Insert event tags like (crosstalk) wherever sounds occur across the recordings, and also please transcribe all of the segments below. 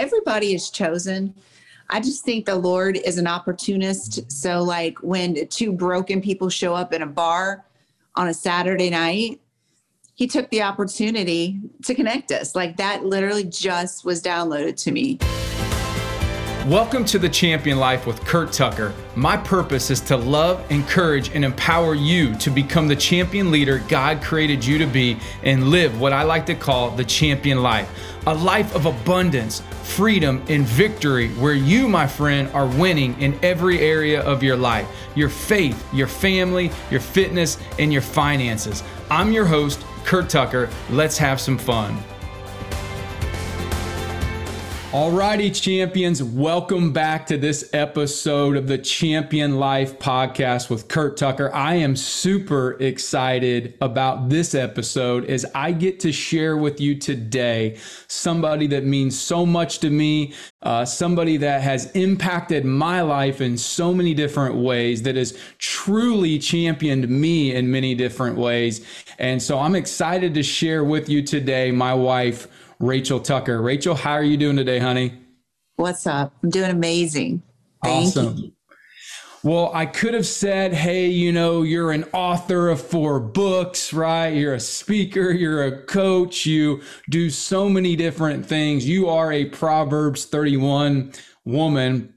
everybody is chosen. I just think the Lord is an opportunist. So, like when two broken people show up in a bar on a Saturday night, He took the opportunity to connect us. Like that literally just was downloaded to me. Welcome to the Champion Life with Curt Tucker. My purpose is to love, encourage, and empower you to become the champion leader God created you to be and live what I like to call the champion life a life of abundance, freedom, and victory where you, my friend, are winning in every area of your life your faith, your family, your fitness, and your finances. I'm your host, Curt Tucker. Let's have some fun. Alrighty, champions, welcome back to this episode of the Champion Life podcast with Curt Tucker. I am super excited about this episode as I get to share with you today somebody that means so much to me, uh, somebody that has impacted my life in so many different ways, that has truly championed me in many different ways. And so I'm excited to share with you today my wife. Rachel Tucker. Rachel, how are you doing today, honey? What's up? I'm doing amazing. Thank awesome. You. Well, I could have said, hey, you know, you're an author of four books, right? You're a speaker, you're a coach, you do so many different things. You are a Proverbs 31 woman.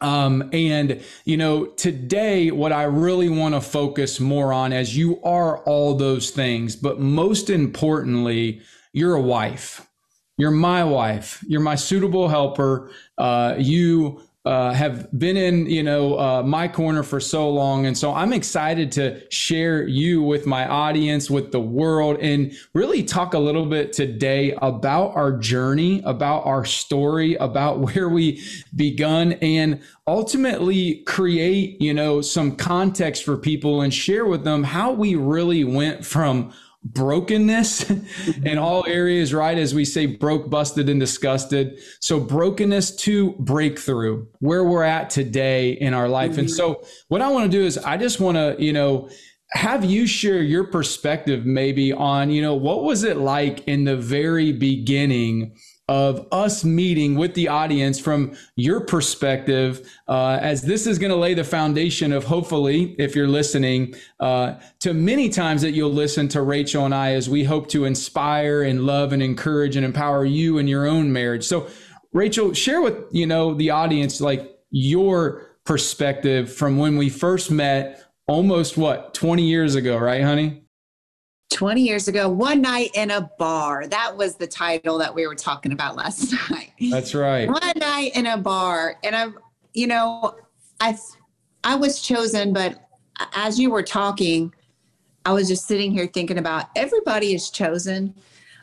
Um, and, you know, today, what I really want to focus more on, as you are all those things, but most importantly, you're a wife you're my wife. You're my suitable helper. Uh, you uh, have been in, you know, uh, my corner for so long, and so I'm excited to share you with my audience, with the world, and really talk a little bit today about our journey, about our story, about (laughs) where we begun, and ultimately create, you know, some context for people and share with them how we really went from brokenness (laughs) in all areas, right? As we say, broke, busted, and disgusted. So, brokenness to breakthrough, where we're at today in our life. Mm-hmm. And so, what I want to do is, I just want to, you know, have you share your perspective maybe on, you know, what was it like in the very beginning of us meeting with the audience from your perspective, uh, as this is going to lay the foundation of hopefully, if you're listening, uh, to many times that you'll listen to Rachel and I as we hope to inspire and love and encourage and empower you in your own marriage. So, Rachel, share with you know the audience like your perspective from when we first met almost what 20 years ago, right, honey? 20 years ago, one night in a bar. That was the title that we were talking about last (laughs) night. That's right. One night in a bar. And I, you know, I, I was chosen, but as you were talking, I was just sitting here thinking about everybody is chosen.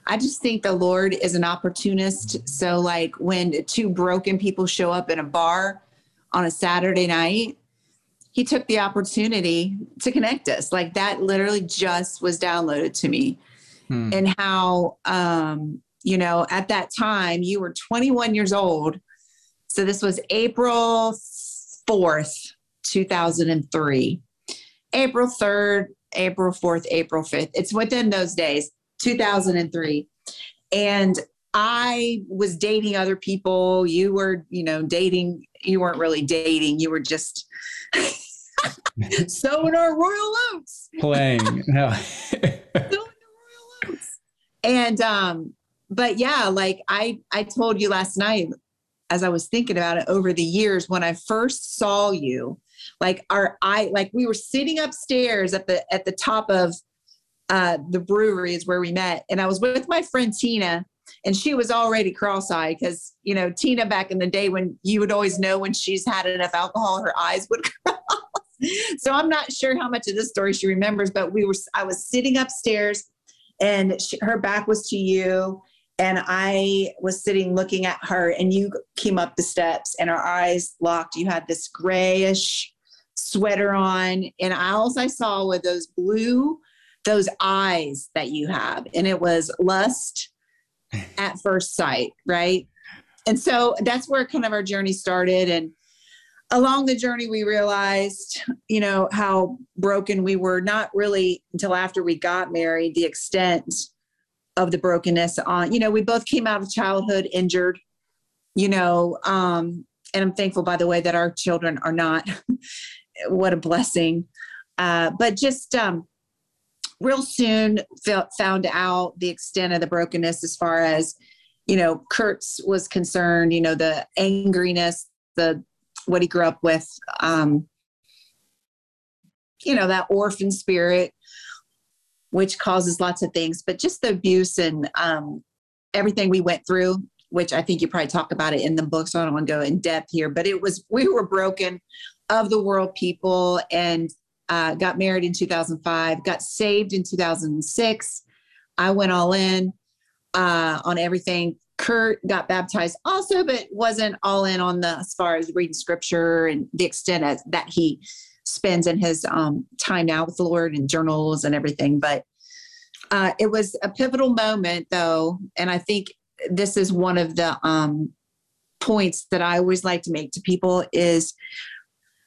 I just think the Lord is an opportunist. So, like when two broken people show up in a bar on a Saturday night, he took the opportunity to connect us. Like that literally just was downloaded to me. Hmm. And how, um, you know, at that time you were 21 years old. So this was April 4th, 2003. April 3rd, April 4th, April 5th. It's within those days, 2003. And I was dating other people. You were, you know, dating. You weren't really dating. You were just (laughs) (laughs) sowing our royal oats. Playing. (laughs) Yeah. and um, but yeah, like I I told you last night as I was thinking about it over the years when I first saw you, like our I like we were sitting upstairs at the at the top of uh the brewery is where we met. And I was with my friend Tina and she was already cross-eyed because you know tina back in the day when you would always know when she's had enough alcohol her eyes would (laughs) cross (laughs) so I'm not sure how much of this story she remembers, but we were, I was sitting upstairs and she, her back was to you. And I was sitting looking at her, and you came up the steps, and our eyes locked. You had this grayish sweater on, and all I saw were those blue, those eyes that you have, and it was lust at first sight, right? And so that's where kind of our journey started. And along the journey we realized you know how broken we were not really until after we got married the extent of the brokenness on you know we both came out of childhood injured you know, um, and I'm thankful, by the way, that our children are not. (laughs) what a blessing. Uh, but just um, real soon felt, found out the extent of the brokenness as far as, you know, Curt's was concerned, you know, the angriness, the what he grew up with, um, you know, that orphan spirit, which causes lots of things, but just the abuse and um, everything we went through which I think you probably talk about it in the book, so I don't want to go in depth here. But it was we were broken, of the world people, and uh, got married in 2005. Got saved in 2006. I went all in uh, on everything. Curt got baptized also, but wasn't all in on the as far as reading scripture and the extent as, that he spends in his um, time now with the Lord and journals and everything. But uh, it was a pivotal moment, though, and I think this is one of the um, points that I always like to make to people is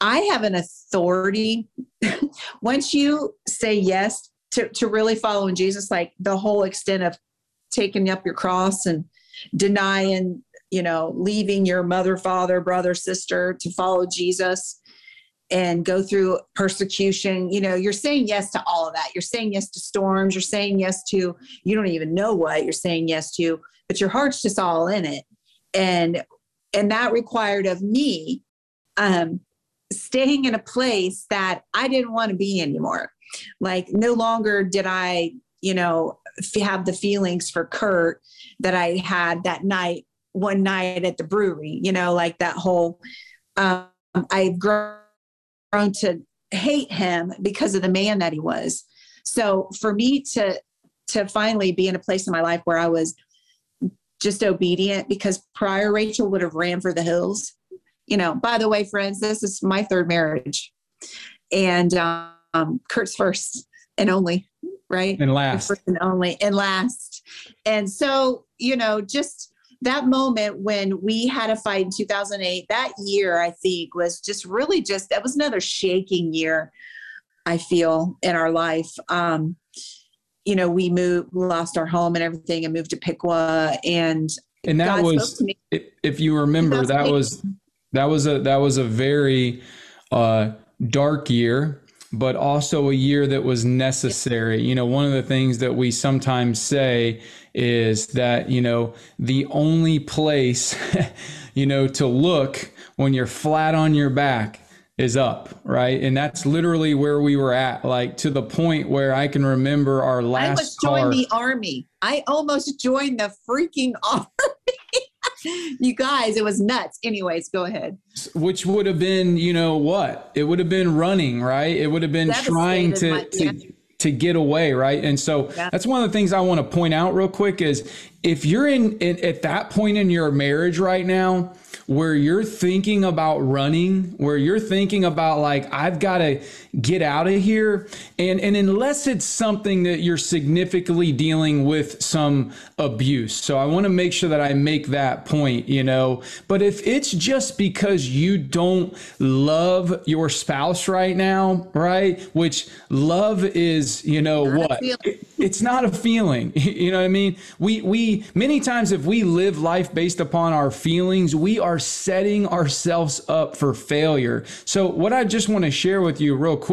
I have an authority. (laughs) Once you say yes to, to really following Jesus, like the whole extent of taking up your cross and denying, you know, leaving your mother, father, brother, sister to follow Jesus and go through persecution. You know, you're saying yes to all of that. You're saying yes to storms. You're saying yes to, you don't even know what you're saying yes to but your heart's just all in it. And and that required of me um, staying in a place that I didn't want to be anymore. Like no longer did I, you know, have the feelings for Curt that I had that night, one night at the brewery, you know, like that whole, um, I've grown to hate him because of the man that he was. So for me to, to finally be in a place in my life where I was just obedient because prior Rachel would have ran for the hills. You know, by the way, friends, this is my third marriage. And um, Curt's first and only, right? And last. First and only and last. And so, you know, just that moment when we had a fight in 2008, that year, I think, was just really just, that was another shaking year, I feel, in our life. Um, you know, we moved, lost our home and everything and moved to Piqua. And, and that God was, if you remember, that was, that was a, that was a very uh, dark year, but also a year that was necessary. You know, one of the things that we sometimes say is that, you know, the only place, (laughs) you know, to look when you're flat on your back is up, right? And that's literally where we were at, like to the point where I can remember our last. I almost joined the army. I almost joined the freaking (laughs) army. (laughs) you guys, it was nuts. Anyways, go ahead. Which would have been, you know, what? It would have been running, right? It would have been trying to, to to get away, right? And so yeah. that's one of the things I want to point out real quick is if you're in, in at that point in your marriage right now where you're thinking about running, where you're thinking about like, I've got to get out of here. And, and unless it's something that you're significantly dealing with some abuse. So I want to make sure that I make that point, you know. But if it's just because you don't love your spouse right now, right? Which love is, you know, not what? It, it's not a feeling. (laughs) You know what I mean? We we many times if we live life based upon our feelings, we are setting ourselves up for failure. So, what I just want to share with you, real quick,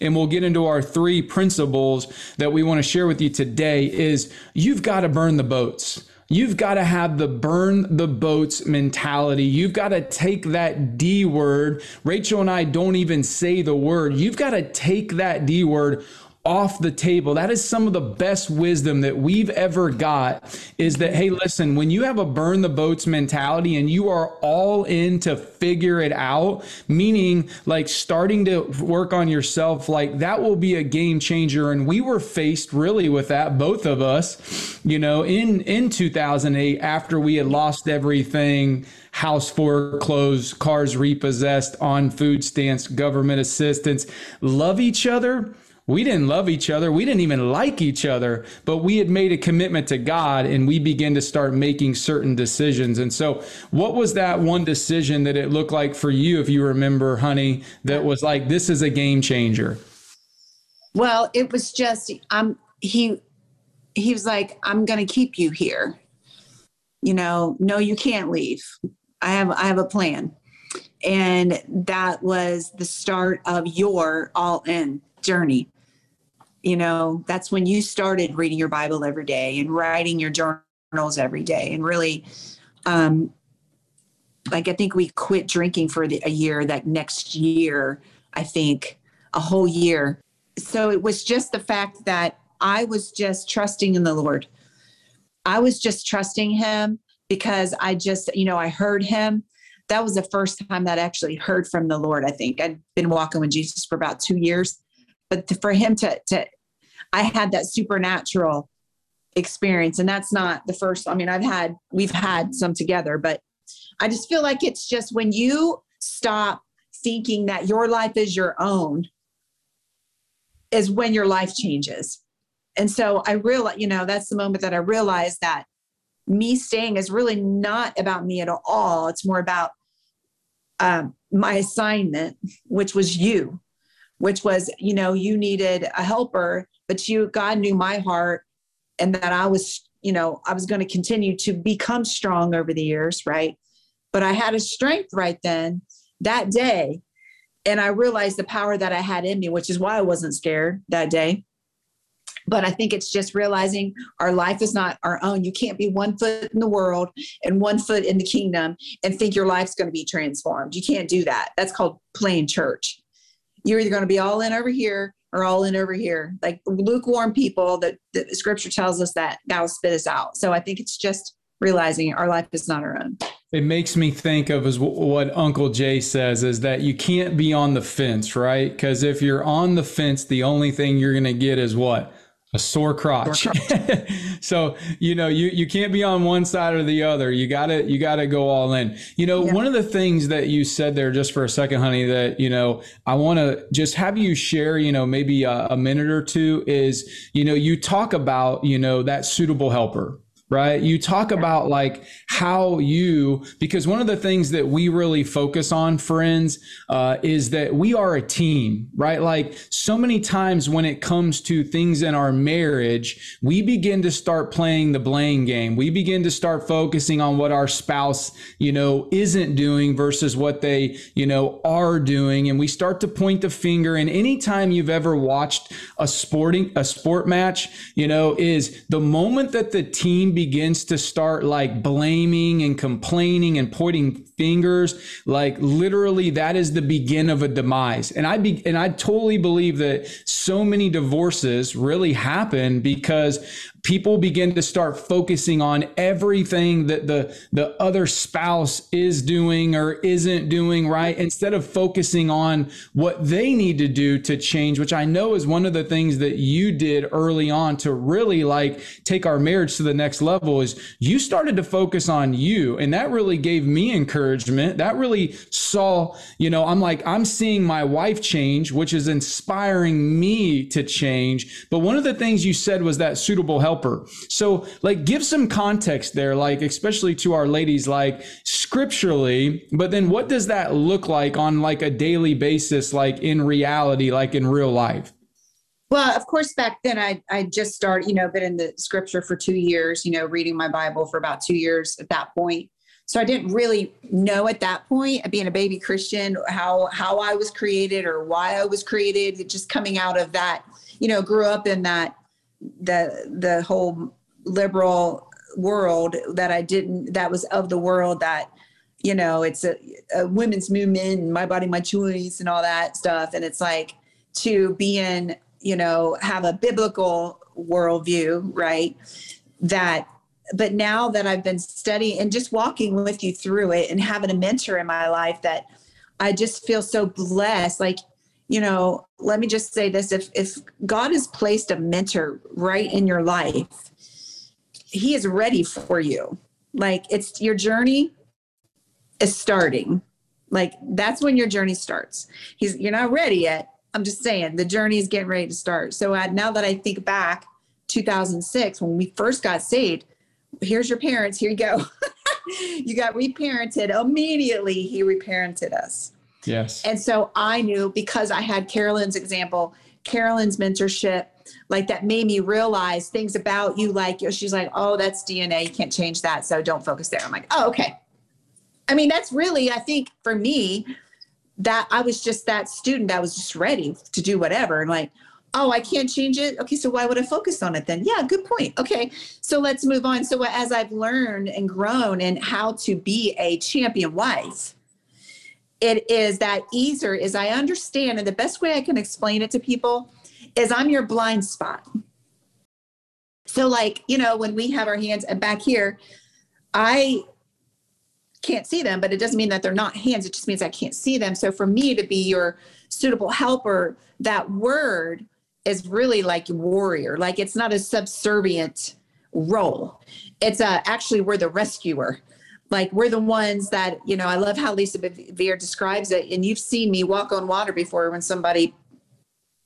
and we'll get into our three principles that we want to share with you today, is you've got to burn the boats. You've got to have the burn the boats mentality. You've got to take that D word. Rachel and I don't even say the word. You've got to take that D word off the table. That is some of the best wisdom that we've ever got is that, hey, listen, when you have a burn the boats mentality and you are all in to figure it out, meaning like starting to work on yourself, like that will be a game changer. And we were faced really with that, both of us, you know, in, in 2008 after we had lost everything house foreclosed, cars repossessed, on food stamps, government assistance, love each other we didn't love each other. We didn't even like each other, but we had made a commitment to God and we began to start making certain decisions. And so, what was that one decision that it looked like for you, if you remember, honey, that was like, this is a game changer? Well, it was just, I'm, he, he was like, I'm going to keep you here. you know, no, you can't leave. I have I have a plan. And that was the start of your all in journey. You know, that's when you started reading your Bible every day and writing your journals every day and really um like I think we quit drinking for the, a year that next year, I think a whole year. So it was just the fact that I was just trusting in the Lord. I was just trusting him because I just, you know, I heard him. That was the first time that I actually heard from the Lord. I think I'd been walking with Jesus for about two years, but for him to, to, I had that supernatural experience, and that's not the first. I mean, I've had, we've had some together, but I just feel like it's just when you stop thinking that your life is your own, is when your life changes. And so I realize, you know, that's the moment that I realized that me staying is really not about me at all. It's more about um, my assignment, which was you, which was, you know, you needed a helper, but you, God knew my heart and that I was, you know, I was going to continue to become strong over the years, right? But I had a strength right then that day. And I realized the power that I had in me, which is why I wasn't scared that day but I think it's just realizing our life is not our own. You can't be one foot in the world and one foot in the kingdom and think your life's going to be transformed. You can't do that. That's called playing church. You're either going to be all in over here or all in over here. Like lukewarm people, that the scripture tells us that God will spit us out. So I think it's just realizing our life is not our own. It makes me think of as what Uncle Jay says is that you can't be on the fence, right? Because if you're on the fence, the only thing you're going to get is what? A sore crotch. Sore crotch. (laughs) so, you know, you, you can't be on one side or the other. You gotta, you gotta go all in. You know, yeah. one of the things that you said there just for a second, honey, that, you know, I want to just have you share, you know, maybe a, a minute or two is, you know, you talk about, you know, that suitable helper, right? You talk about like how you, because one of the things that we really focus on, friends, uh, is that we are a team, right? Like so many times when it comes to things in our marriage, we begin to start playing the blame game. We begin to start focusing on what our spouse, you know, isn't doing versus what they, you know, are doing. And we start to point the finger. And anytime you've ever watched a sporting, a sport match, you know, is the moment that the team begins to start like blaming and complaining and pointing fingers, like literally that is the begin of a demise. And I be, and I totally believe that so many divorces really happen because people begin to start focusing on everything that the the other spouse is doing or isn't doing right? Instead of focusing on what they need to do to change which i know is one of the things that you did early on to really like take our marriage to the next level is you started to focus on you. And that really gave me encouragement. That really saw you know i'm like i'm seeing my wife change which is inspiring me to change. But one of the things you said was that suitable help helper. So, like, give some context there, like, especially to our ladies, like, scripturally, but then what does that look like on like a daily basis, like in reality, like in real life? Well, of course, back then I I just started, you know, been in the scripture for two years, you know, reading my Bible for about two years at that point. So I didn't really know at that point, being a baby Christian, how how I was created or why I was created. Just coming out of that, you know, grew up in that the the whole liberal world that I didn't that was of the world that you know it's a, a women's movement my body my choice and all that stuff. And it's like to be in you know have a biblical worldview right? That but now that I've been studying and just walking with you through it and having a mentor in my life that I just feel so blessed like you know, let me just say this if if God has placed a mentor right in your life, he is ready for you. Like it's your journey is starting. Like that's when your journey starts. He's you're not ready yet. I'm just saying the journey is getting ready to start. So now that I think back 2006 when we first got saved, here's your parents, here you go. (laughs) you got reparented immediately he reparented us Yes. And so I knew because I had Carolyn's example. Carolyn's mentorship, like that made me realize things about you. Like she's like, oh, that's DNA. You can't change that. So don't focus there. I'm like, oh, okay. I mean, that's really, I think for me, that I was just that student that was just ready to do whatever. And like, oh, I can't change it. Okay, so why would I focus on it then? Yeah, good point. Okay, so let's move on. So as I've learned and grown and how to be a champion wife, it is that easier is I understand, and the best way I can explain it to people is I'm your blind spot. So, like, you know, when we have our hands back here, I can't see them, but it doesn't mean that they're not hands. It just means I can't see them. So, for me to be your suitable helper, that word is really like warrior. Like, it's not a subservient role. It's a, actually, we're the rescuer like we're the ones that you know i love how lisa bevere describes it and you've seen me walk on water before when somebody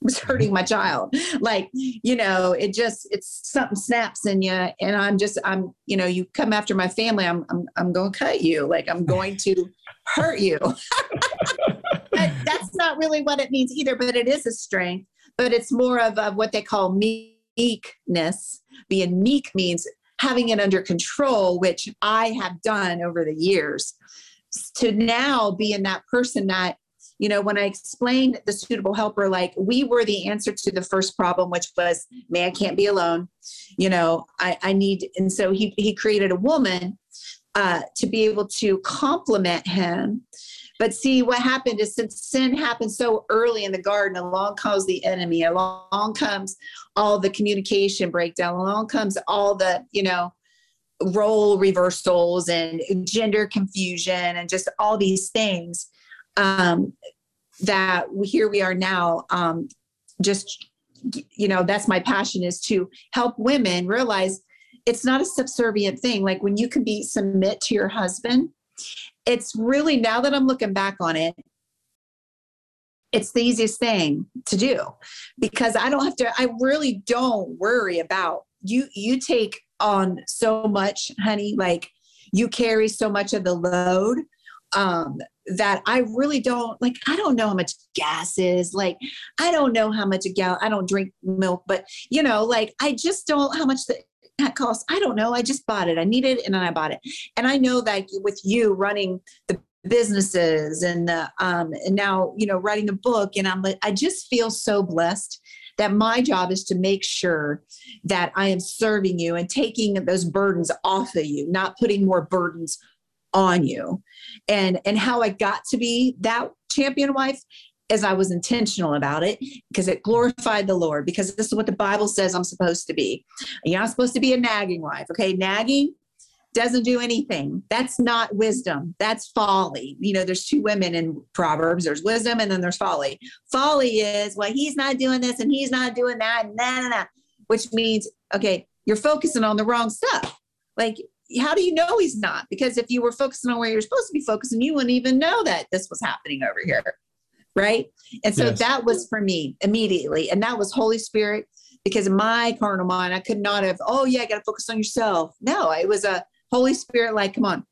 was mm-hmm. hurting my child. (laughs) Like you know it just it's something snaps in you and i'm just i'm you know you come after my family i'm i'm, I'm going to cut you. Like i'm going to (laughs) hurt you. (laughs) That's not really what it means either but it is a strength but it's more of, of what they call meekness. Being meek means having it under control, which I have done over the years, to now being that person that, you know, when I explained the suitable helper, like we were the answer to the first problem, which was man can't be alone. You know, I, I need, and so he he created a woman uh, to be able to complement him but see, what happened is since sin happened so early in the garden, along comes the enemy, along comes all the communication breakdown, along comes all the, you know, role reversals and gender confusion and just all these things um, that here we are now um, just you know that's my passion is to help women realize it's not a subservient thing. Like when you can be submit to your husband it's really now that I'm looking back on it, it's the easiest thing to do because I don't have to, I really don't worry about you. You take on so much, honey, like you carry so much of the load um that I really don't like I don't know how much gas is like I don't know how much a gallon I don't drink milk but you know like I just don't how much the that cost? I don't know. I just bought it. I needed it and I bought it. And I know that with you running the businesses and the um and now you know writing a book and I'm like I just feel so blessed that my job is to make sure that I am serving you and taking those burdens off of you, not putting more burdens on you. And and how I got to be that champion wife as I was intentional about it because it glorified the Lord, because this is what the Bible says I'm supposed to be. You're not supposed to be a nagging wife. Okay. Nagging doesn't do anything. That's not wisdom. That's folly. You know, there's two women in Proverbs there's wisdom and then there's folly. Folly is, well, he's not doing this and he's not doing that. Nah, nah, nah, which means, okay, you're focusing on the wrong stuff. Like, how do you know he's not? Because if you were focusing on where you're supposed to be focusing, you wouldn't even know that this was happening over here right? And so yes. that was for me immediately. And that was Holy Spirit because in my carnal mind, I could not have, oh, yeah, I got to focus on yourself. No, it was a Holy Spirit, like, come on,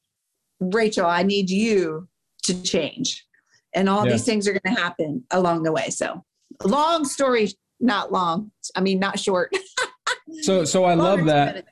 Rachel, I need you to change. And all yes. these things are going to happen along the way. So, long story, not long. I mean, not short. (laughs) so, so I love that.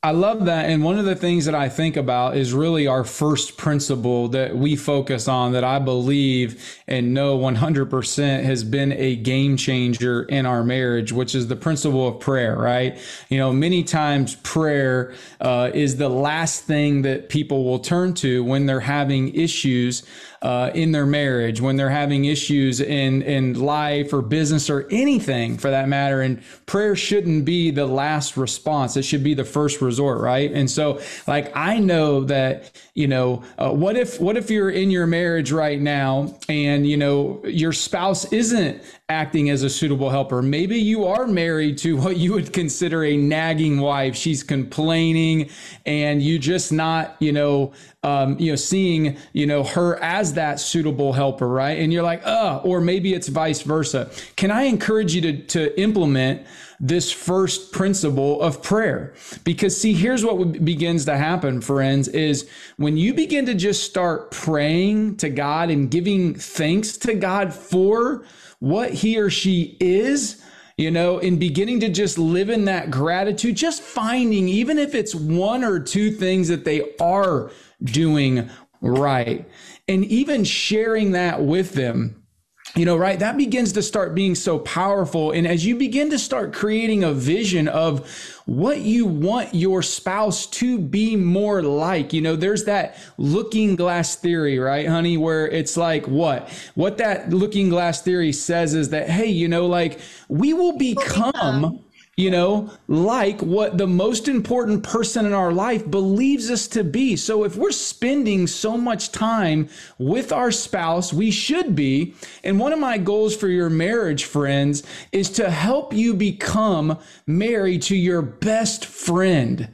I love that. And one of the things that I think about is really our first principle that we focus on that I believe and know 100% has been a game changer in our marriage, which is the principle of prayer, right? You know, many times prayer uh, is the last thing that people will turn to when they're having issues uh, in their marriage, when they're having issues in, in life or business or anything for that matter. And prayer shouldn't be the last response. It should be the first resort, right? And so, like, I know that, you know, uh, what if, what if you're in your marriage right now and, you know, your spouse isn't acting as a suitable helper. Maybe you are married to what you would consider a nagging wife. She's complaining and you just not, you know, um, you know, seeing, you know, her as that suitable helper, right? And you're like, uh, or maybe it's vice versa. Can I encourage you to, to implement this first principle of prayer? Because see, here's what begins to happen, friends, is when you begin to just start praying to God and giving thanks to God for what he or she is, you know, in beginning to just live in that gratitude, just finding, even if it's one or two things that they are doing right, and even sharing that with them you know, right? That begins to start being so powerful. And as you begin to start creating a vision of what you want your spouse to be more like, you know, there's that looking glass theory, right, honey? Where it's like, what? What that looking glass theory says is that, hey, you know, like we will become you know, like what the most important person in our life believes us to be. So if we're spending so much time with our spouse, we should be. And one of my goals for your marriage, friends, is to help you become married to your best friend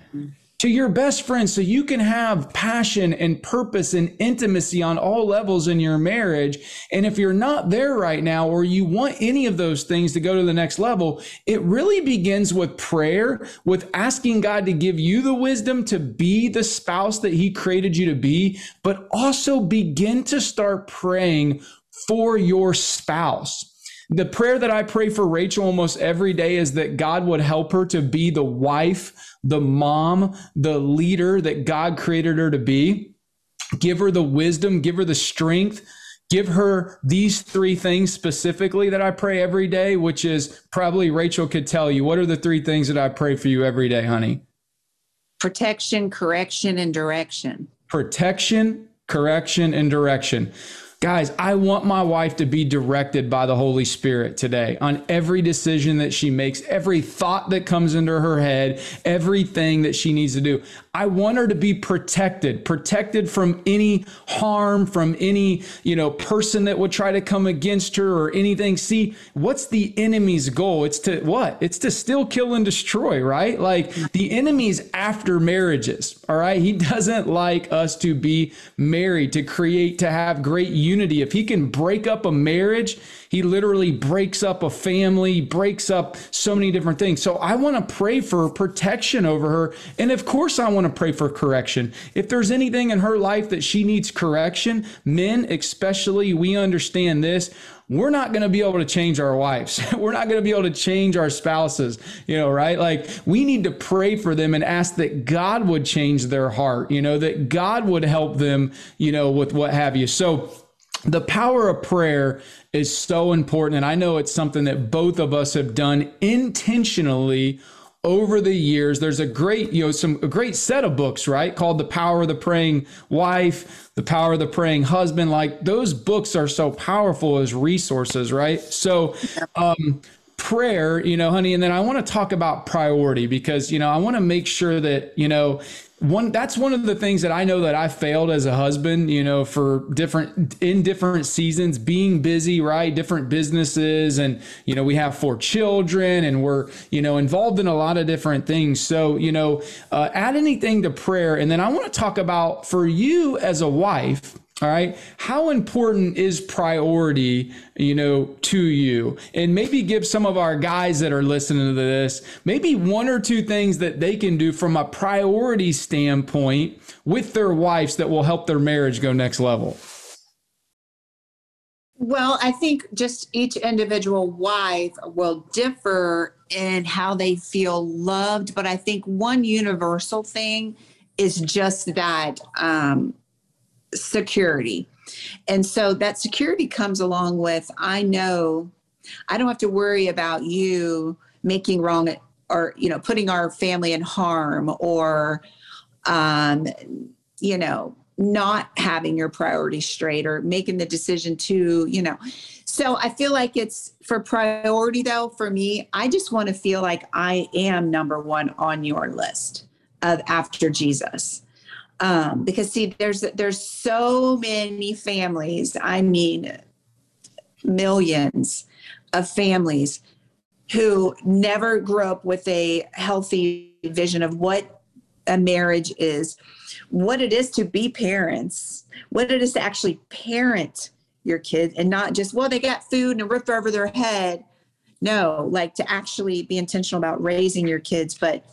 to your best friend so you can have passion and purpose and intimacy on all levels in your marriage. And if you're not there right now, or you want any of those things to go to the next level, it really begins with prayer, with asking God to give you the wisdom to be the spouse that He created you to be, but also begin to start praying for your spouse. The prayer that I pray for Rachel almost every day is that God would help her to be the wife, the mom, the leader that God created her to be. Give her the wisdom, give her the strength, give her these three things specifically that I pray every day, which is probably Rachel could tell you. What are the three things that I pray for you every day, honey? Protection, correction, and direction. Protection, correction, and direction. Guys, I want my wife to be directed by the Holy Spirit today on every decision that she makes, every thought that comes into her head, everything that she needs to do. I want her to be protected, protected from any harm, from any, you know, person that would try to come against her or anything. See, what's the enemy's goal? It's to what? It's to still kill and destroy, right? Like the enemy's after marriages, all right? He doesn't like us to be married, to create, to have great unity. If he can break up a marriage, he literally breaks up a family, breaks up so many different things. So I want to pray for protection over her. And of course, I want to pray for correction. If there's anything in her life that she needs correction, men especially, we understand this we're not going to be able to change our wives. (laughs) we're not going to be able to change our spouses, you know, right? Like we need to pray for them and ask that God would change their heart, you know, that God would help them, you know, with what have you. So the power of prayer is so important. And I know it's something that both of us have done intentionally over the years. There's a great, you know, some a great set of books, right? Called The Power of the Praying Wife, The Power of the Praying Husband. Like those books are so powerful as resources, right? So um prayer, you know, honey, and then I want to talk about priority because, you know, I want to make sure that, you know, one that's one of the things that I know that I failed as a husband, you know, for different in different seasons, being busy, right? Different businesses and you know, we have four children and we're, you know, involved in a lot of different things. So, you know, uh, add anything to prayer and then I want to talk about for you as a wife, all right. How important is priority, you know, to you? And maybe give some of our guys that are listening to this, maybe one or two things that they can do from a priority standpoint with their wives that will help their marriage go next level. Well, I think just each individual wife will differ in how they feel loved, but I think one universal thing is just that um, security. And so that security comes along with I know I don't have to worry about you making wrong or you know putting our family in harm or um you know not having your priorities straight or making the decision to you know so i feel like it's for priority though for me i just want to feel like i am number one on your list of after jesus um, because see there's there's so many families i mean millions of families who never grew up with a healthy vision of what a marriage is what it is to be parents, what it is to actually parent your kids and not just, well, they got food and a roof over their head. No, like to actually be intentional about raising your kids. But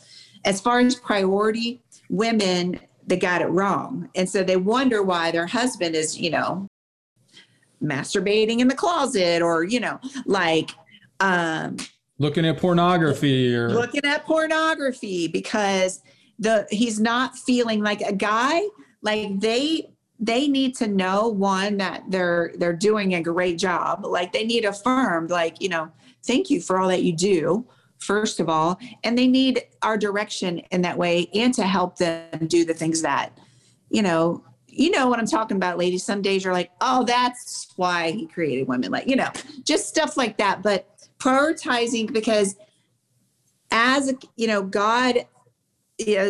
as far as priority, women, they got it wrong. And so they wonder why their husband is, you know, masturbating in the closet or, you know, like, um, looking at pornography or looking at pornography because the he's not feeling like a guy. Like they they need to know one that they're they're doing a great job. Like they need affirmed like you know thank you for all that you do first of all and they need our direction in that way and to help them do the things that you know you know what i'm talking about ladies. Some days you're like oh that's why he created women like you know just stuff like that. But prioritizing because as you know god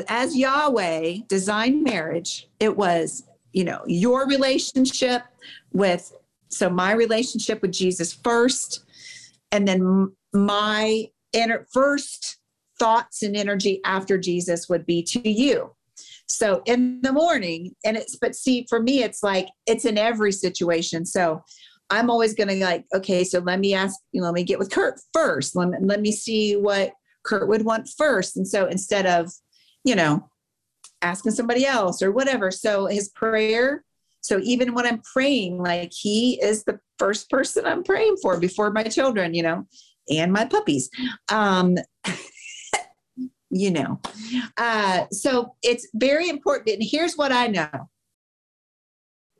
as yahweh designed marriage it was you know your relationship with so my relationship with jesus first and then my inner first thoughts and energy after jesus would be to you so in the morning and it's but see for me it's like it's in every situation so I'm always going to like, okay, so let me ask, you let me get with Curt first. Let me, let me see what Curt would want first. And so instead of, you know, asking somebody else or whatever. So his prayer. So even when I'm praying, like he is the first person I'm praying for before my children, you know, and my puppies. Um, (laughs) you know, uh, so it's very important. And here's what I know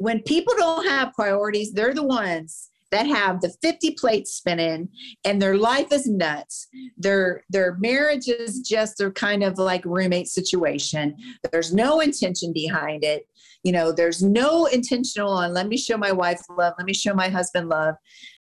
when people don't have priorities, they're the ones that have the 50 plates spinning and their life is nuts. Their their marriage is just a kind of like roommate situation. There's no intention behind it. You know, there's no intentional on let me show my wife love, let me show my husband love.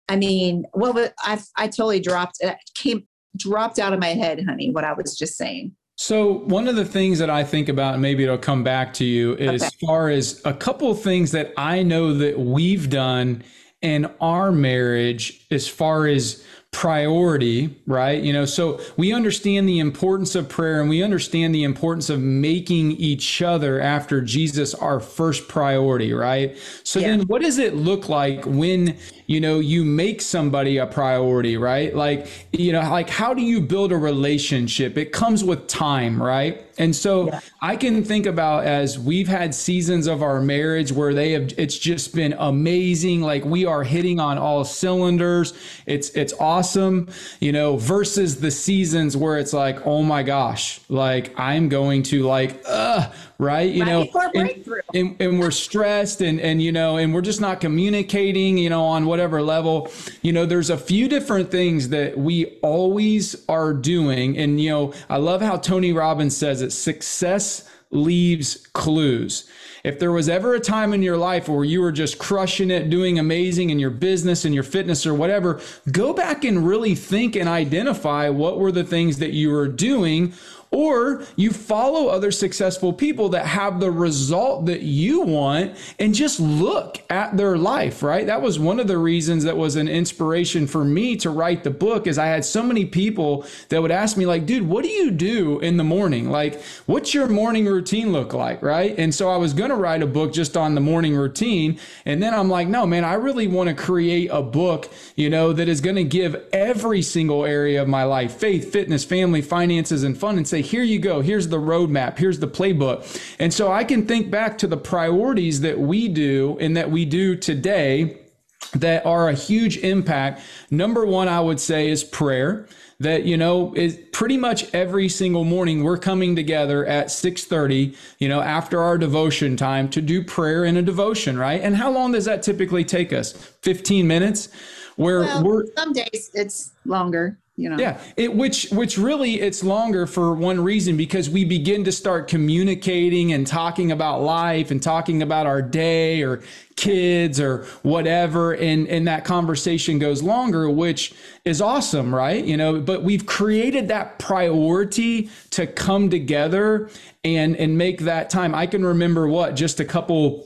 I mean, what I I totally dropped it came dropped out of my head, honey, what I was just saying. So one of the things that I think about, and maybe it'll come back to you, okay. as far as a couple of things that I know that we've done in our marriage, as far as priority, right? You know, so we understand the importance of prayer and we understand the importance of making each other after Jesus our first priority, right? So yeah. then what does it look like when you know you make somebody a priority right like you know like how do you build a relationship it comes with time right and so yeah. i can think about as we've had seasons of our marriage where they have it's just been amazing like we are hitting on all cylinders it's it's awesome you know versus the seasons where it's like oh my gosh like i'm going to like uh right? You know and, and, and, we're stressed and and you know and we're just not communicating you know on whatever level. You know there's a few different things that we always are doing. And you know i love how tony robbins says that success leaves clues. If there was ever a time in your life where you were just crushing it, doing amazing in your business and your fitness or whatever, go back and really think and identify what were the things that you were doing or you follow other successful people that have the result that you want and just look at their life, right? That was one of the reasons that was an inspiration for me to write the book is I had so many people that would ask me like, "Dude, what do you do in the morning? Like, what's your morning routine look like?" right? And so I was going to write a book just on the morning routine, and then I'm like, "No, man, I really want to create a book, you know, that is going to give every single area of my life, faith, fitness, family, finances and fun and say, here you go. Here's the roadmap. Here's the playbook. And so I can think back to the priorities that we do and that we do today that are a huge impact. Number one, I would say, is prayer that you know is pretty much every single morning we're coming together at 6:30 you know after our devotion time to do prayer and a devotion right and how long does that typically take us 15 minutes where well, we're some days it's longer you know? Yeah it which which really it's longer for one reason because we begin to start communicating and talking about life and talking about our day or kids or whatever and and that conversation goes longer which is awesome right? You know but we've created that priority to come together and and make that time. I can remember what just a couple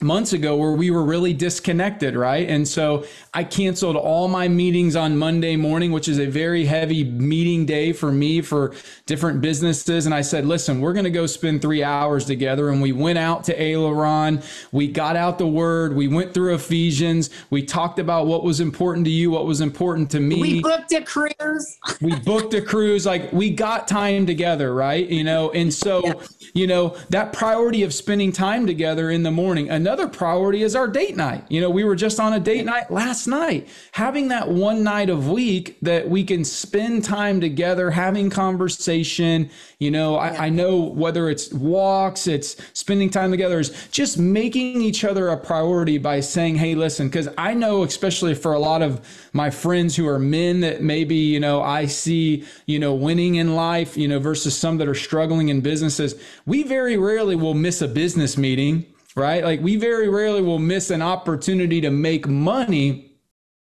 months ago where we were really disconnected, right? And so I canceled all my meetings on Monday morning, which is a very heavy meeting day for me for different businesses. And I said, listen, we're going to go spend three hours together. And we went out to Aileron. We got out the word. We went through Ephesians. We talked about what was important to you, what was important to me. We booked a cruise. (laughs) we booked a cruise. Like we got time together, right? You know, and so, yeah. you know, that priority of spending time together in the morning. Another priority is our date night. You know, we were just on a date night last night. Having that one night of week that we can spend time together, having conversation. You know, I, I know whether it's walks, it's spending time together, is just making each other a priority by saying, hey, listen, because I know, especially for a lot of my friends who are men that maybe, you know, I see, you know, winning in life, you know, versus some that are struggling in businesses, we very rarely will miss a business meeting right? Like we very rarely will miss an opportunity to make money.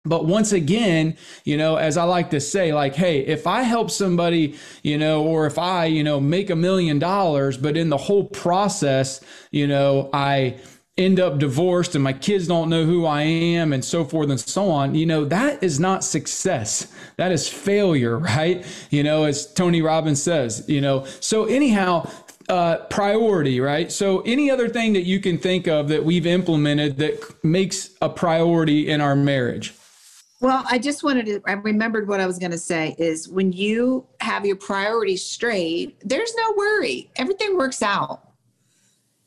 But once again, you know, as I like to say, like, hey, if I help somebody, you know, or if I, you know, make a million dollars, but in the whole process, you know, I, end up divorced and my kids don't know who I am and so forth and so on, you know, that is not success. That is failure, (laughs) right? You know, as Tony Robbins says, you know. So anyhow, uh, priority, right? So, any other thing that you can think of that we've implemented that makes a priority in our marriage? Well, I just wanted to, I remembered what I was going to say is when you have your priorities straight, there's no worry. Everything works out,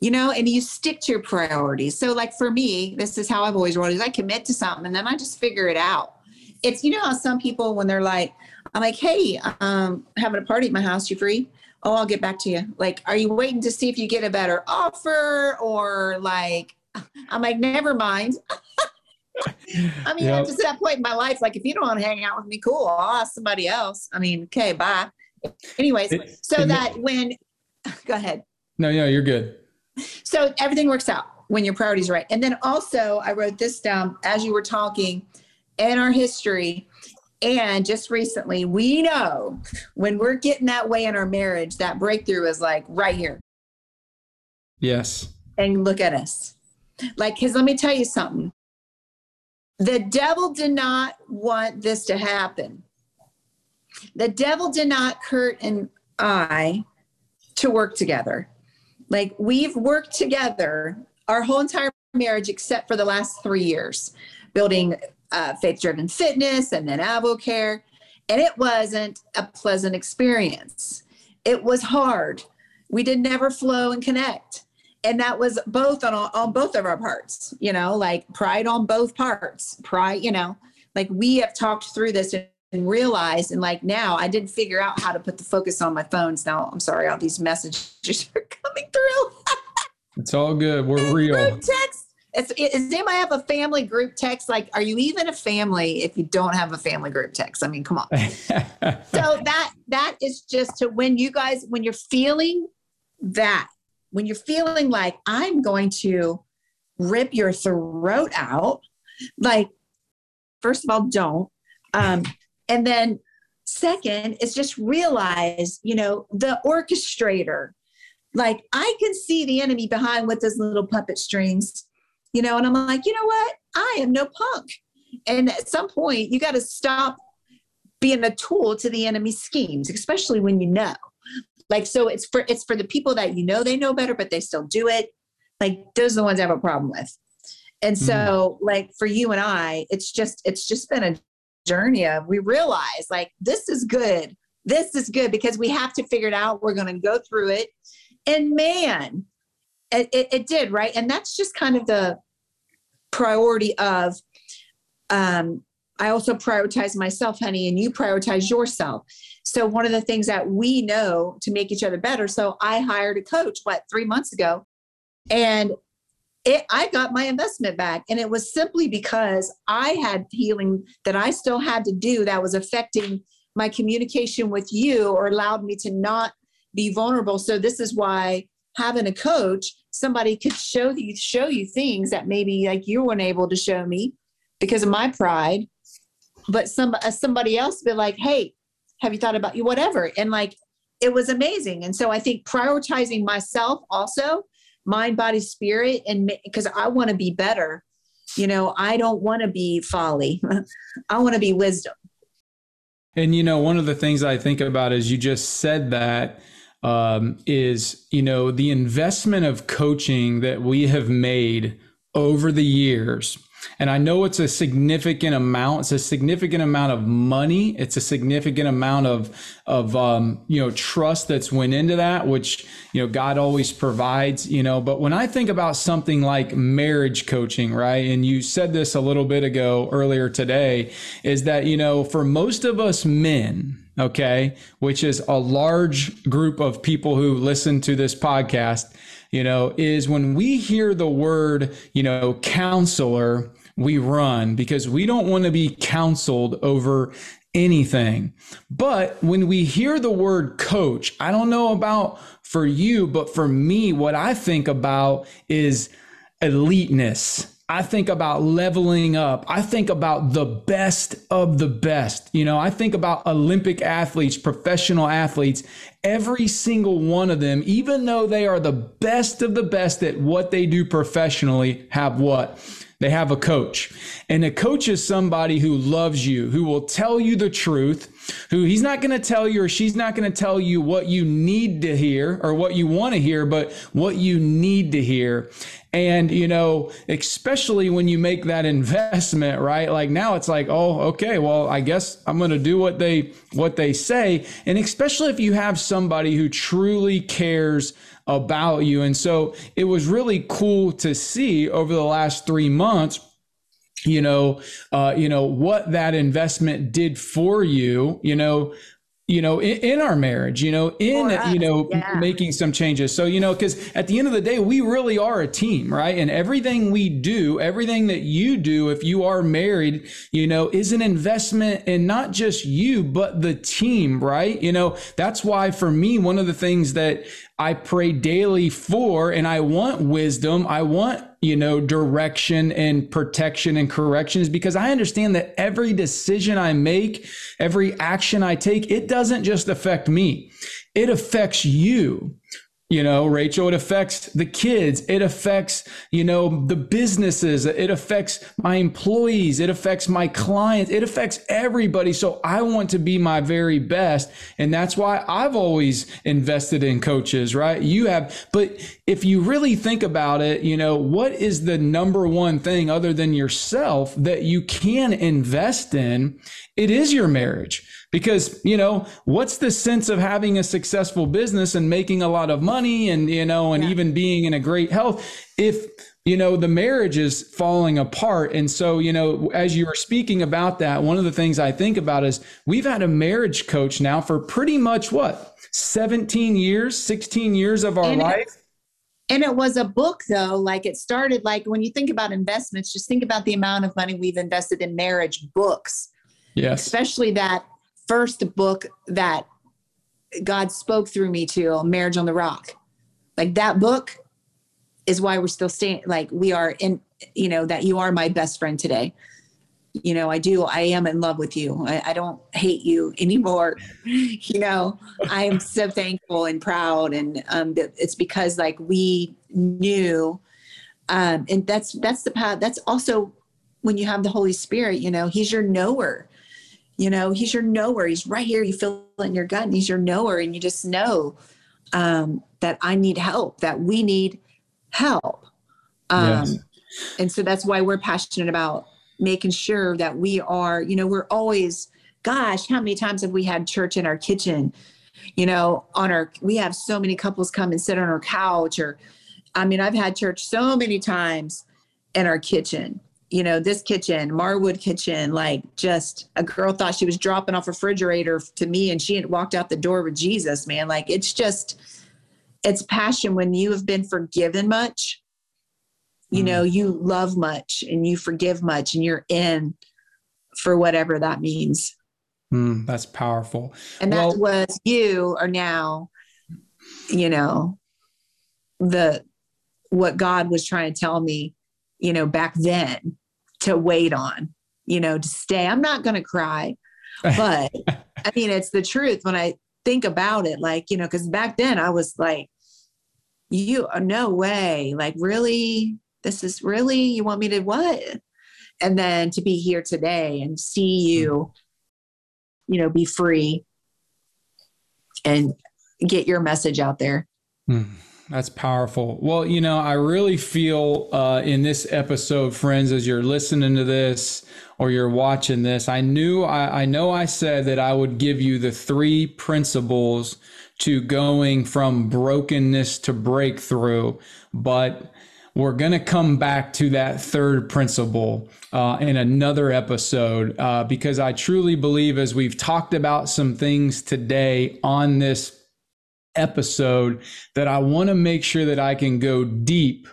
you know, and you stick to your priorities. So, like for me, this is how I've always rolled is I commit to something and then I just figure it out. It's, you know, how some people, when they're like, I'm like, hey, um, having a party at my house, you free? Oh, I'll get back to you. Like, are you waiting to see if you get a better offer or like, (laughs) I'm like, never mind. (laughs) I mean, yep. I'm just at that point in my life. Like, if you don't want to hang out with me, cool. I'll ask somebody else. I mean, okay, bye. Anyways, it, so that when, (laughs) go ahead. No, no, you're good. So everything works out when your priorities are right. And then also, I wrote this down as you were talking in our history and just recently, we know when we're getting that way in our marriage, that breakthrough is like right here. Yes. And look at us. Like, because let me tell you something the devil did not want this to happen. The devil did not Curt and I to work together. Like, we've worked together our whole entire marriage, except for the last three years, building uh, faith driven fitness and then AvoCare. And it wasn't a pleasant experience. It was hard. We did never flow and connect. And that was both on, on both of our parts, you know, like pride on both parts. Pride, you know, like we have talked through this and, and realized, and like now I didn't figure out how to put the focus on my phones. Now I'm sorry, all these messages (laughs) are coming through. it's all good. We're real. (laughs) Text it's, is anybody have a family group text? Like, are you even a family if you don't have a family group text? I mean, come on. (laughs) so that that is just to when you guys when you're feeling that when you're feeling like I'm going to rip your throat out, like first of all, don't. Um, and then second is just realize, you know, the orchestrator. Like I can see the enemy behind with those little puppet strings you know, and I'm like, you know what? I am no punk. And at some point, you got to stop being a tool to the enemy's schemes, especially when you know. Like, so it's for it's for the people that you know they know better, but they still do it. Like, those are the ones I have a problem with. And so, mm. like for you and I, it's just it's just been a journey of we realize like this is good. This is good because we have to figure it out. We're going to go through it. And man, it, it, it did, right? And that's just kind of the priority of um, I also prioritize myself, honey, and you prioritize yourself. So one of the things that we know to make each other better. So I hired a coach what three months ago, and it, I got my investment back, and it was simply because I had healing that I still had to do that was affecting my communication with you or allowed me to not be vulnerable. So this is why having a coach somebody could show you show you things that maybe like you weren't able to show me because of my pride but some uh, somebody else be like hey have you thought about you whatever and like it was amazing and so i think prioritizing myself also mind, body, spirit, and because I want to be better. You know, I don't want to be folly. (laughs) I want to be wisdom. And you know, one of the things I think about is you just said that um, is you know the investment of coaching that we have made over the years and I know it's a significant amount. It's a significant amount of money. It's a significant amount of of um, you know trust that's went into that, which you know God always provides. You know, but when I think about something like marriage coaching, right? And you said this a little bit ago earlier today, is that you know for most of us men, okay, which is a large group of people who listen to this podcast you know, is when we hear the word, you know, counselor, we run because we don't want to be counseled over anything. But when we hear the word coach, I don't know about for you, but for me, what I think about is eliteness. I think about leveling up. I think about the best of the best. You know, I think about Olympic athletes, professional athletes, every single one of them, even though they are the best of the best at what they do professionally, have what? They have a coach. And a coach is somebody who loves you, who will tell you the truth, who he's not going to tell you or she's not going to tell you what you need to hear or what you want to hear, but what you need to hear. And, you know, especially when you make that investment, right? Like now it's like, oh, okay, well, I guess I'm going to do what they, what they say. And especially if you have somebody who truly cares about you. And so it was really cool to see over the last three months you know uh, you know what that investment did for you you know you know in, in, our marriage you know in you know yeah. making some changes so you know because at the end of the day we really are a team right and everything we do everything that you do if you are married you know is an investment in not just you but the team right you know that's why for me one of the things that I pray daily for, and I want wisdom. I want, you know, direction and protection and corrections because I understand that every decision I make, every action I take, it doesn't just affect me. It affects you you know rachel it affects the kids. It affects you know the businesses. It affects my employees. It affects my clients. It affects everybody. So i want to be my very best. And that's why i've always invested in coaches right? You have. But if you really think about it you know what is the number one thing other than yourself that you can invest in? It is your marriage because you know what's the sense of having a successful business and making a lot of money and you know and yeah. even being in a great health if you know the marriage is falling apart? And so you know as you were speaking about that one of the things i think about is we've had a marriage coach now for pretty much what? 17 years 16 years of our and life? it, and it was a book though. Like it started like when you think about investments just think about the amount of money we've invested in marriage books. Yes. Especially that first book that God spoke through me to, Marriage on the Rock. Like that book is why we're still staying, like we are in, you know, that you are my best friend today. You know, I do, I am in love with you. I, I don't hate you (laughs) anymore. you know, I am so thankful and proud. And um, it's because like we knew, um, and that's, that's the path. That's also when you have the Holy Spirit, you know, he's your knower you know, he's your knower. He's right here. You feel it in your gut, and he's your knower, and you just know um, that I need help. That we need help. Um, yes. And so that's why we're passionate about making sure that we are. You know, we're always. Gosh, how many times have we had church in our kitchen? You know, on our we have so many couples come and sit on our couch, or I mean, I've had church so many times in our kitchen you know, this kitchen, Marwood kitchen, like just a girl thought she was dropping off a refrigerator to me and she had walked out the door with Jesus, man. Like it's just, it's passion when you have been forgiven much, you mm. know, you love much and you forgive much and you're in for whatever that means. Mm, that's powerful. And well, that was you are now, you know, the, what God was trying to tell me you know, back then to wait on, you know, to stay. I'm not going to cry, (laughs) but I mean, it's the truth when I think about it, like, you know, because back then I was like, you uh, no way like really? This is really? You want me to what? And then to be here today and see you you know be free and get your message out there. Mm, that's powerful. Well you know i really feel uh, in this episode friends as you're listening to this or you're watching this i knew I, I know i said that i would give you the three principles to going from brokenness to breakthrough but we're going to come back to that third principle uh, in another episode uh, because I truly believe, as we've talked about some things today on this episode, that I want to make sure that I can go deep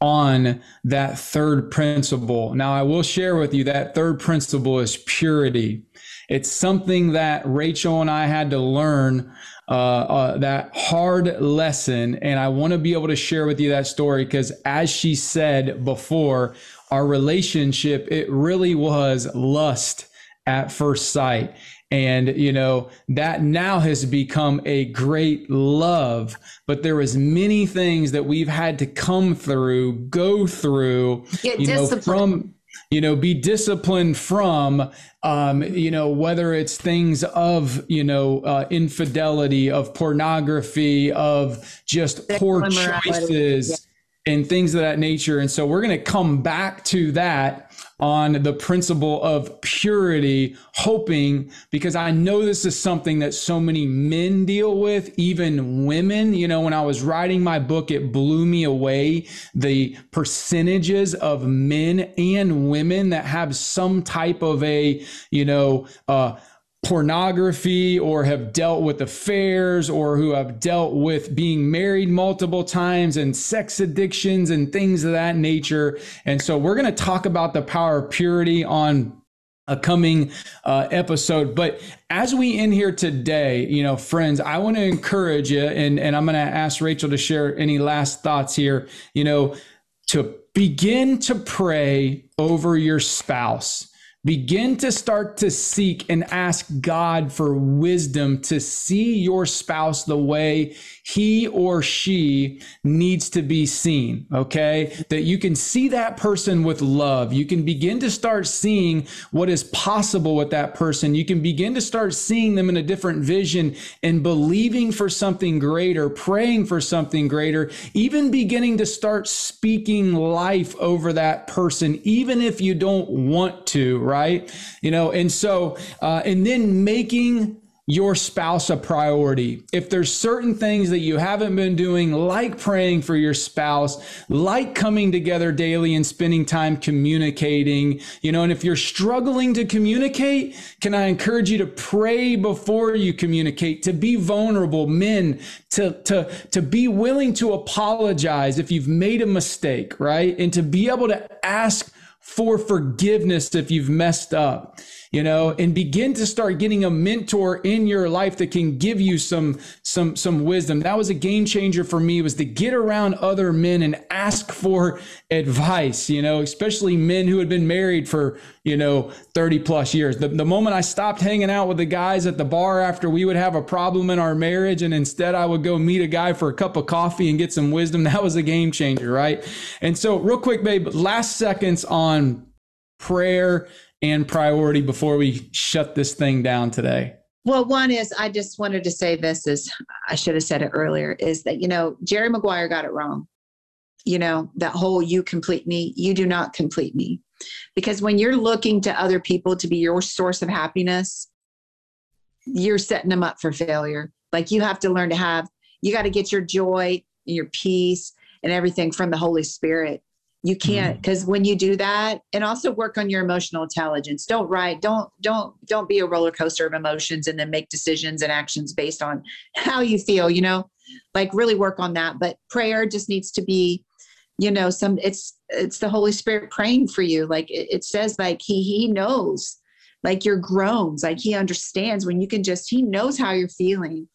on that third principle. Now, I will share with you that third principle is purity. It's something that Rachel and I had to learn uh, uh, that hard lesson. And I want to be able to share with you that story because, as she said before, our relationship, it really was lust at first sight. And, you know, that now has become a great love, but there was many things that we've had to come through, go through, Get you know, from, you know be disciplined from um, you know whether it's things of you know uh, infidelity of pornography of just poor choices yeah. and things of that nature. And so we're going to come back to that on the principle of purity, hoping, because I know this is something that so many men deal with, even women. You know, when I was writing my book, it blew me away the percentages of men and women that have some type of a, you know, uh, pornography or have dealt with affairs or who have dealt with being married multiple times and sex addictions and things of that nature. And so we're going to talk about the power of purity on a coming uh, episode. But as we end here today, you know, friends, I want to encourage you, and, and I'm going to ask Rachel to share any last thoughts here, you know, to begin to pray over your spouse Begin to start to seek and ask God for wisdom to see your spouse the way he or she needs to be seen. Okay. That you can see that person with love. You can begin to start seeing what is possible with that person. You can begin to start seeing them in a different vision and believing for something greater, praying for something greater, even beginning to start speaking life over that person, even if you don't want to right? You know, and so, uh, and then making your spouse a priority. If there's certain things that you haven't been doing, like praying for your spouse, like coming together daily and spending time communicating, you know, and if you're struggling to communicate, can I encourage you to pray before you communicate, to be vulnerable, men, to, to, to be willing to apologize if you've made a mistake, right? And to be able to ask for forgiveness if you've messed up, you know, and begin to start getting a mentor in your life that can give you some some some wisdom. That was a game changer for me was to get around other men and ask for advice, you know, especially men who had been married for, you know, 30 plus years. The, the moment I stopped hanging out with the guys at the bar after we would have a problem in our marriage and instead I would go meet a guy for a cup of coffee and get some wisdom, (laughs) that was a game changer, right? And so, real quick, babe, last seconds on prayer and priority before we shut this thing down today. Well, one is I just wanted to say this is I should have said it earlier is that you know Jerry Maguire got it wrong you know, that whole you complete me, you do not complete me. Because when you're looking to other people to be your source of happiness, you're setting them up for failure. Like you have to learn to have, you got to get your joy and your peace and everything from the Holy Spirit. You can't because mm-hmm. when you do that, and also work on your emotional intelligence. Don't write, don't, don't, don't be a roller coaster of emotions and then make decisions and actions based on how you feel, you know, like really work on that. But prayer just needs to be you know some it's it's the holy spirit praying for you like it, it says like he he knows like your groans like he understands when you can just he knows how you're feeling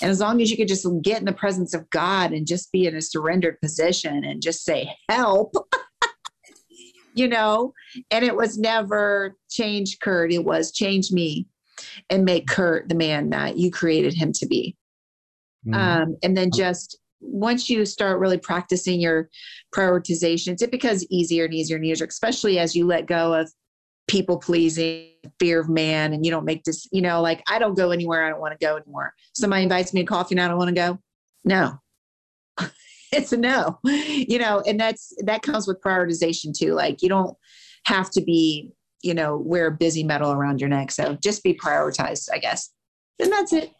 and as long as you could just get in the presence of god and just be in a surrendered position and just say help (laughs) you know? And it was never change Curt it was change me and make Curt the man that you created him to be. Mm. um, and then just once you start really practicing your prioritizations, it becomes easier and easier and easier, especially as you let go of people pleasing, fear of man, and you don't make this, you know, like I don't go anywhere I don't want to go anymore. Somebody invites me to coffee and I don't want to go. No. (laughs) it's a no. You know, and that's that comes with prioritization too. Like you don't have to be, you know, wear a busy medal around your neck. So just be prioritized, I guess. And that's it.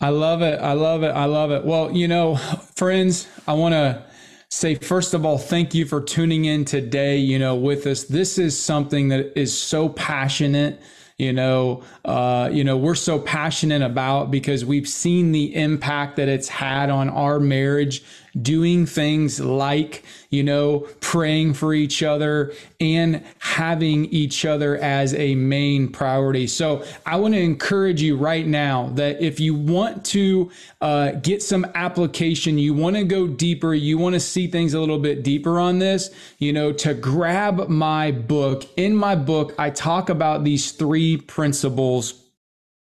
I love it. I love it. I love it. Well, you know, friends, I want to say first of all thank you for tuning in today you know with us. This is something that is so passionate you know uh, you know we're so passionate about because we've seen the impact that it's had on our marriage doing things like, you know, praying for each other and having each other as a main priority. So I want to encourage you right now that if you want to uh, get some application, you want to go deeper, you want to see things a little bit deeper on this, you know, to grab my book. In my book, I talk about these three principles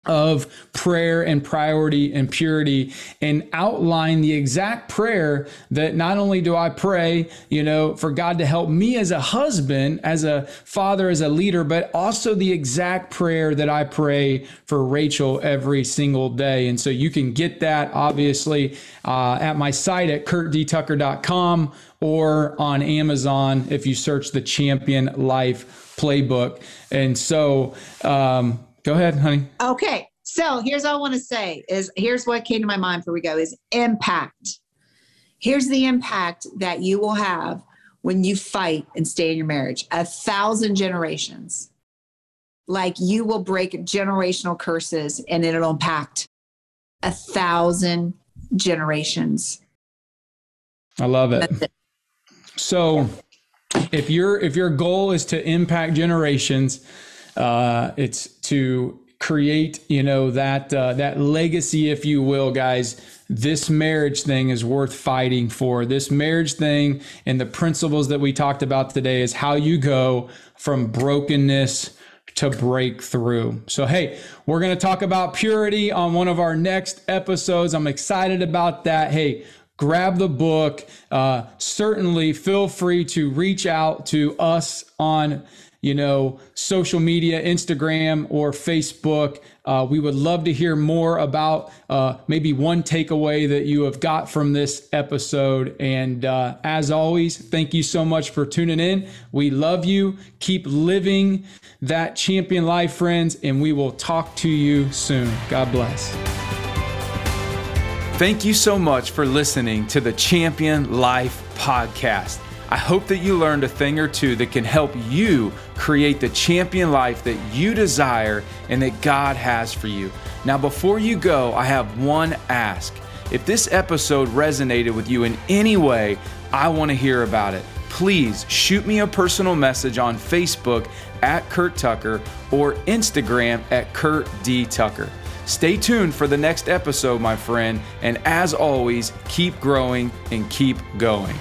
of prayer and priority and purity and outline the exact prayer that not only do I pray, you know, for God to help me as a husband, as a father, as a leader, but also the exact prayer that I pray for Rachel every single day. And so you can get that obviously uh, at my site at curtdtucker.com or on Amazon if you search the Champion Life Playbook. And so, um, Go ahead, honey. Okay. So here's all I want to say is here's what came to my mind before we go is impact. Here's the impact that you will have when you fight and stay in your marriage. A thousand generations. Like you will break generational curses and it'll impact a thousand generations. I love it. it. So if your if your goal is to impact generations, uh, it's to create, you know, that uh, that legacy, if you will, guys. This marriage thing is worth fighting for. This marriage thing and the principles that we talked about today is how you go from brokenness to breakthrough. So, hey, we're going to talk about purity on one of our next episodes. I'm excited about that. Hey, grab the book. Uh, certainly feel free to reach out to us on you know, social media, Instagram or Facebook. Uh, we would love to hear more about uh, maybe one takeaway that you have got from this episode. And uh, as always, thank you so much for tuning in. We love you. Keep living that champion life, friends, and we will talk to you soon. God bless. Thank you so much for listening to the Champion Life podcast. I hope that you learned a thing or two that can help you create the champion life that you desire and that God has for you. Now, before you go, I have one ask. If this episode resonated with you in any way, I want to hear about it. Please shoot me a personal message on Facebook at Curt Tucker or Instagram at Curt D. Tucker. Stay tuned for the next episode, my friend, and as always, keep growing and keep going.